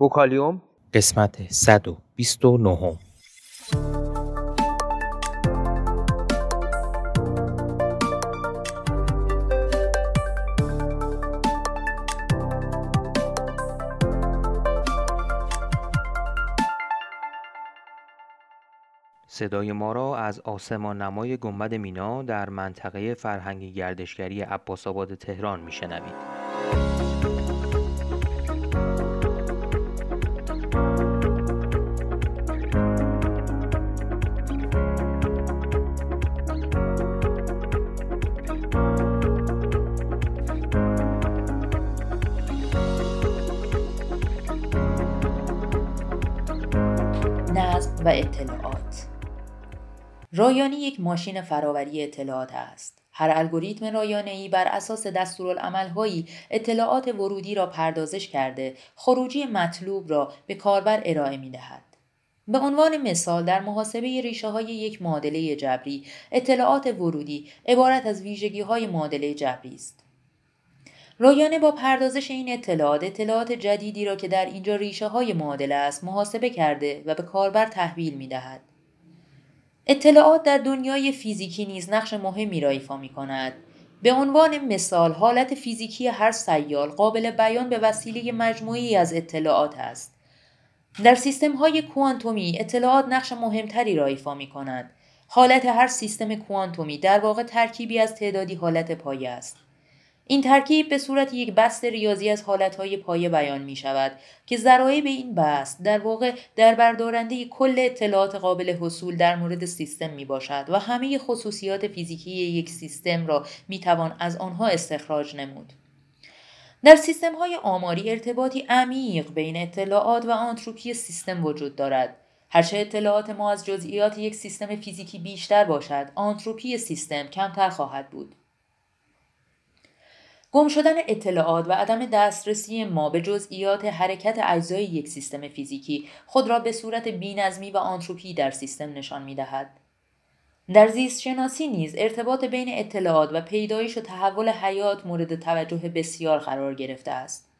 بوکالیوم قسمت 129 صدای ما را از آسمان نمای گنبد مینا در منطقه فرهنگی گردشگری عباس آباد تهران میشنوید. و اطلاعات رایانی یک ماشین فراوری اطلاعات است. هر الگوریتم رایانه ای بر اساس هایی اطلاعات ورودی را پردازش کرده خروجی مطلوب را به کاربر ارائه می دهد. به عنوان مثال در محاسبه ریشه های یک معادله جبری اطلاعات ورودی عبارت از ویژگی های معادله جبری است. رایانه با پردازش این اطلاعات اطلاعات جدیدی را که در اینجا ریشه های معادله است محاسبه کرده و به کاربر تحویل می دهد. اطلاعات در دنیای فیزیکی نیز نقش مهمی را ایفا می کند. به عنوان مثال حالت فیزیکی هر سیال قابل بیان به وسیله مجموعی از اطلاعات است. در سیستم های کوانتومی اطلاعات نقش مهمتری را ایفا می کند. حالت هر سیستم کوانتومی در واقع ترکیبی از تعدادی حالت پایه است. این ترکیب به صورت یک بست ریاضی از حالتهای پایه بیان می شود که به این بست در واقع در بردارنده کل اطلاعات قابل حصول در مورد سیستم می باشد و همه خصوصیات فیزیکی یک سیستم را می توان از آنها استخراج نمود. در سیستم های آماری ارتباطی عمیق بین اطلاعات و آنتروپی سیستم وجود دارد. هرچه اطلاعات ما از جزئیات یک سیستم فیزیکی بیشتر باشد، آنتروپی سیستم کمتر خواهد بود. گم شدن اطلاعات و عدم دسترسی ما به جزئیات حرکت اجزای یک سیستم فیزیکی خود را به صورت بینظمی و آنتروپی در سیستم نشان می دهد. در زیست شناسی نیز ارتباط بین اطلاعات و پیدایش و تحول حیات مورد توجه بسیار قرار گرفته است.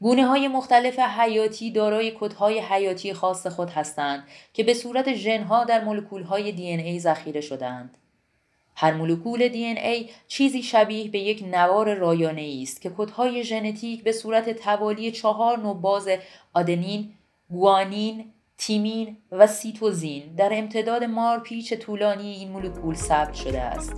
گونه های مختلف حیاتی دارای کدهای حیاتی خاص خود هستند که به صورت ژنها در مولکول های دی ذخیره شدهاند. هر مولکول دی ای چیزی شبیه به یک نوار رایانه است که کدهای ژنتیک به صورت توالی چهار نوع باز آدنین، گوانین، تیمین و سیتوزین در امتداد مارپیچ طولانی این مولکول ثبت شده است.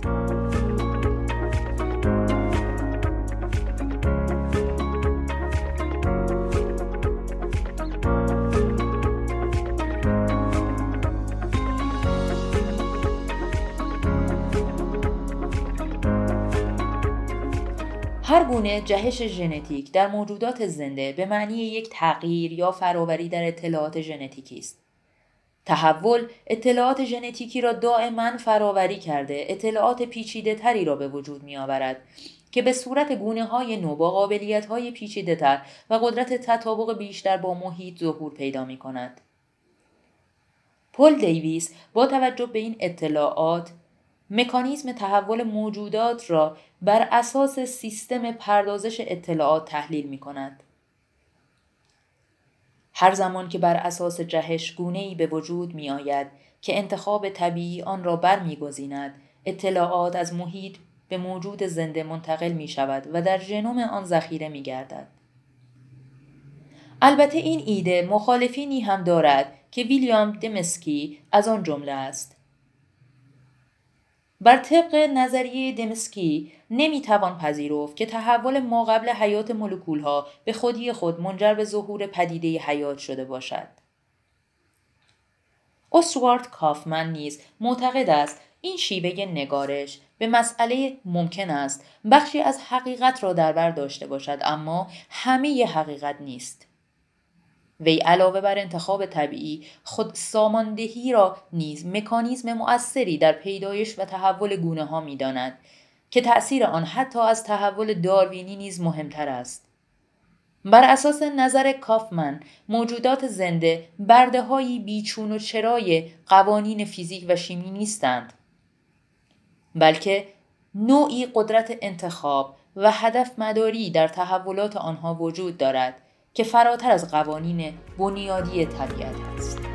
هر گونه جهش ژنتیک در موجودات زنده به معنی یک تغییر یا فراوری در اطلاعات ژنتیکی است. تحول اطلاعات ژنتیکی را دائما فراوری کرده اطلاعات پیچیده تری را به وجود می آورد که به صورت گونه های نو با قابلیت های پیچیده تر و قدرت تطابق بیشتر با محیط ظهور پیدا می کند. پل دیویس با توجه به این اطلاعات مکانیزم تحول موجودات را بر اساس سیستم پردازش اطلاعات تحلیل می کند. هر زمان که بر اساس جهش گونه به وجود می آید که انتخاب طبیعی آن را برمیگزیند اطلاعات از محیط به موجود زنده منتقل می شود و در ژنوم آن ذخیره می گردد. البته این ایده مخالفینی هم دارد که ویلیام دمسکی از آن جمله است. بر طبق نظریه دمسکی نمی‌توان پذیرفت که تحول ما قبل حیات مولکول ها به خودی خود منجر به ظهور پدیده حیات شده باشد. استوارت کافمن نیز معتقد است این شیوه نگارش به مسئله ممکن است بخشی از حقیقت را در بر داشته باشد اما همه حقیقت نیست. وی علاوه بر انتخاب طبیعی خود ساماندهی را نیز مکانیزم مؤثری در پیدایش و تحول گونه ها می داند که تأثیر آن حتی از تحول داروینی نیز مهمتر است. بر اساس نظر کافمن موجودات زنده برده هایی بیچون و چرای قوانین فیزیک و شیمی نیستند بلکه نوعی قدرت انتخاب و هدف مداری در تحولات آنها وجود دارد که فراتر از قوانین بنیادی طبیعت است.